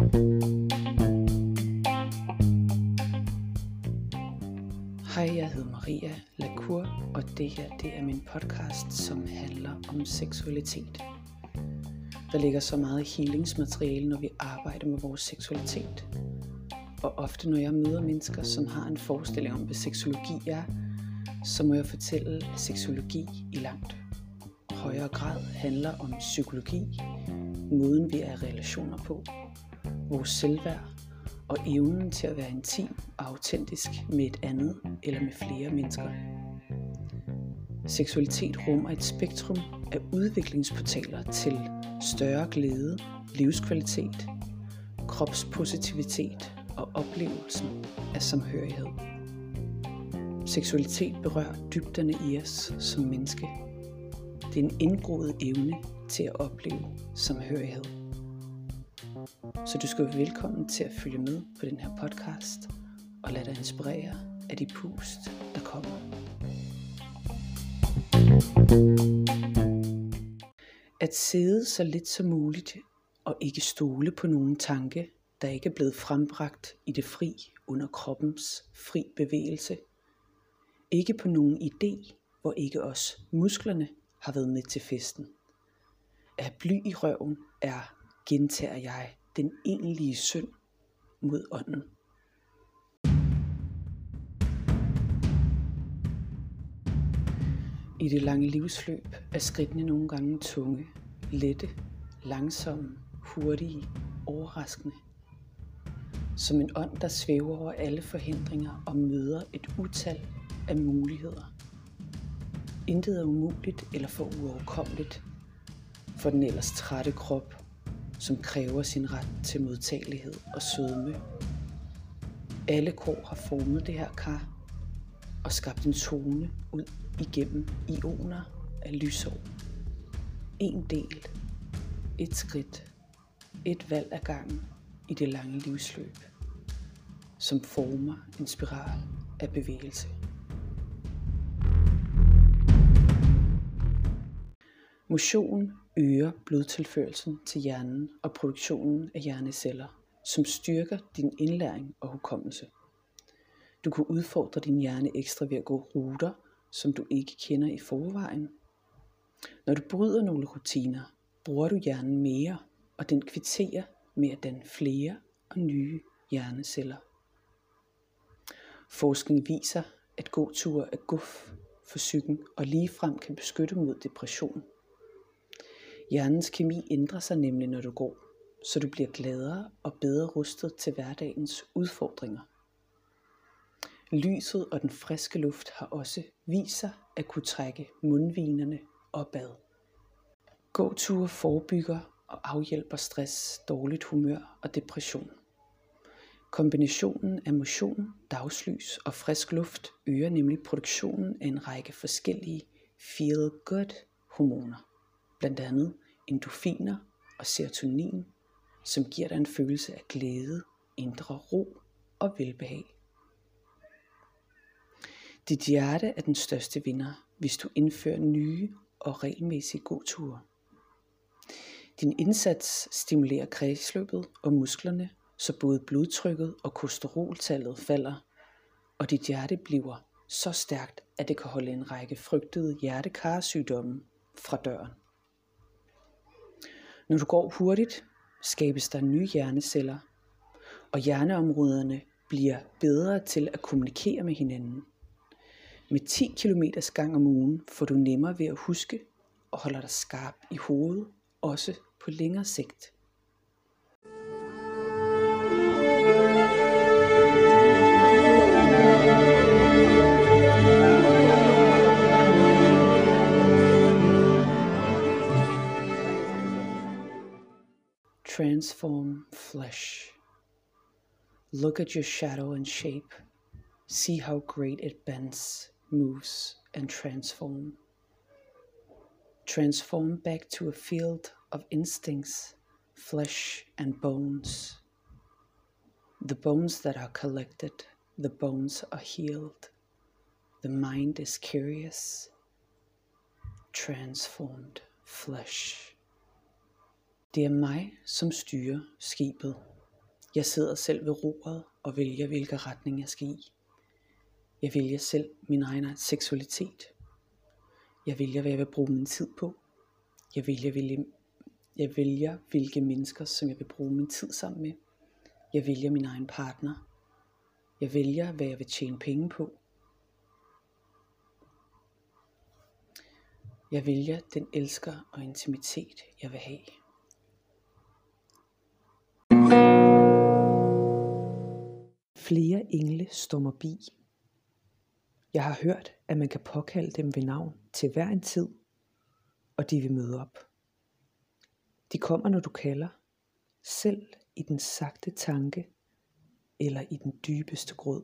Hej, jeg hedder Maria Lacour, og det her det er min podcast, som handler om seksualitet. Der ligger så meget healingsmateriale, når vi arbejder med vores seksualitet. Og ofte når jeg møder mennesker, som har en forestilling om, hvad seksologi er, så må jeg fortælle, at seksologi i langt højere grad handler om psykologi, måden vi er i relationer på, vores selvværd og evnen til at være intim og autentisk med et andet eller med flere mennesker. Seksualitet rummer et spektrum af udviklingsportaler til større glæde, livskvalitet, kropspositivitet og oplevelsen af samhørighed. Seksualitet berører dybderne i os som menneske. Det er en indgroet evne til at opleve samhørighed. Så du skal være velkommen til at følge med på den her podcast og lade dig inspirere af de pust, der kommer. At sidde så lidt som muligt og ikke stole på nogen tanke, der ikke er blevet frembragt i det fri under kroppens fri bevægelse. Ikke på nogen idé, hvor ikke os musklerne har været med til festen. At have bly i røven er, gentager jeg, den egentlige synd mod ånden. I det lange livsløb er skridtene nogle gange tunge, lette, langsomme, hurtige, overraskende. Som en ånd, der svæver over alle forhindringer og møder et utal af muligheder. Intet er umuligt eller for uoverkommeligt for den ellers trætte krop som kræver sin ret til modtagelighed og sødme. Alle kor har formet det her kar og skabt en tone ud igennem ioner af lysår. En del, et skridt, et valg af gangen i det lange livsløb, som former en spiral af bevægelse. Motion øger blodtilførslen til hjernen og produktionen af hjerneceller, som styrker din indlæring og hukommelse. Du kan udfordre din hjerne ekstra ved at gå ruter, som du ikke kender i forvejen. Når du bryder nogle rutiner, bruger du hjernen mere, og den kvitterer med at danne flere og nye hjerneceller. Forskning viser, at gåture er guf for psyken og ligefrem kan beskytte mod depression. Hjernens kemi ændrer sig nemlig, når du går, så du bliver gladere og bedre rustet til hverdagens udfordringer. Lyset og den friske luft har også vist sig at kunne trække mundvinerne opad. Gåture forebygger og afhjælper stress, dårligt humør og depression. Kombinationen af motion, dagslys og frisk luft øger nemlig produktionen af en række forskellige feel-good hormoner, blandt andet endorfiner og serotonin, som giver dig en følelse af glæde, indre ro og velbehag. Dit hjerte er den største vinder, hvis du indfører nye og regelmæssige gåture. Din indsats stimulerer kredsløbet og musklerne, så både blodtrykket og kolesteroltallet falder, og dit hjerte bliver så stærkt, at det kan holde en række frygtede hjertekarsygdomme fra døren. Når du går hurtigt, skabes der nye hjerneceller, og hjerneområderne bliver bedre til at kommunikere med hinanden. Med 10 km gang om ugen får du nemmere ved at huske og holder dig skarp i hovedet, også på længere sigt. Transform flesh. Look at your shadow and shape. See how great it bends, moves, and transform. Transform back to a field of instincts, flesh, and bones. The bones that are collected, the bones are healed. The mind is curious. Transformed flesh. Det er mig, som styrer skibet. Jeg sidder selv ved roret og vælger, hvilken retning jeg skal i. Jeg vælger selv min egen seksualitet. Jeg vælger, hvad jeg vil bruge min tid på. Jeg vælger, hvilke, jeg vælger, hvilke mennesker, som jeg vil bruge min tid sammen med. Jeg vælger min egen partner. Jeg vælger, hvad jeg vil tjene penge på. Jeg vælger den elsker og intimitet, jeg vil have. Flere engle stummer bi. Jeg har hørt, at man kan påkalde dem ved navn til hver en tid, og de vil møde op. De kommer, når du kalder, selv i den sagte tanke eller i den dybeste grød.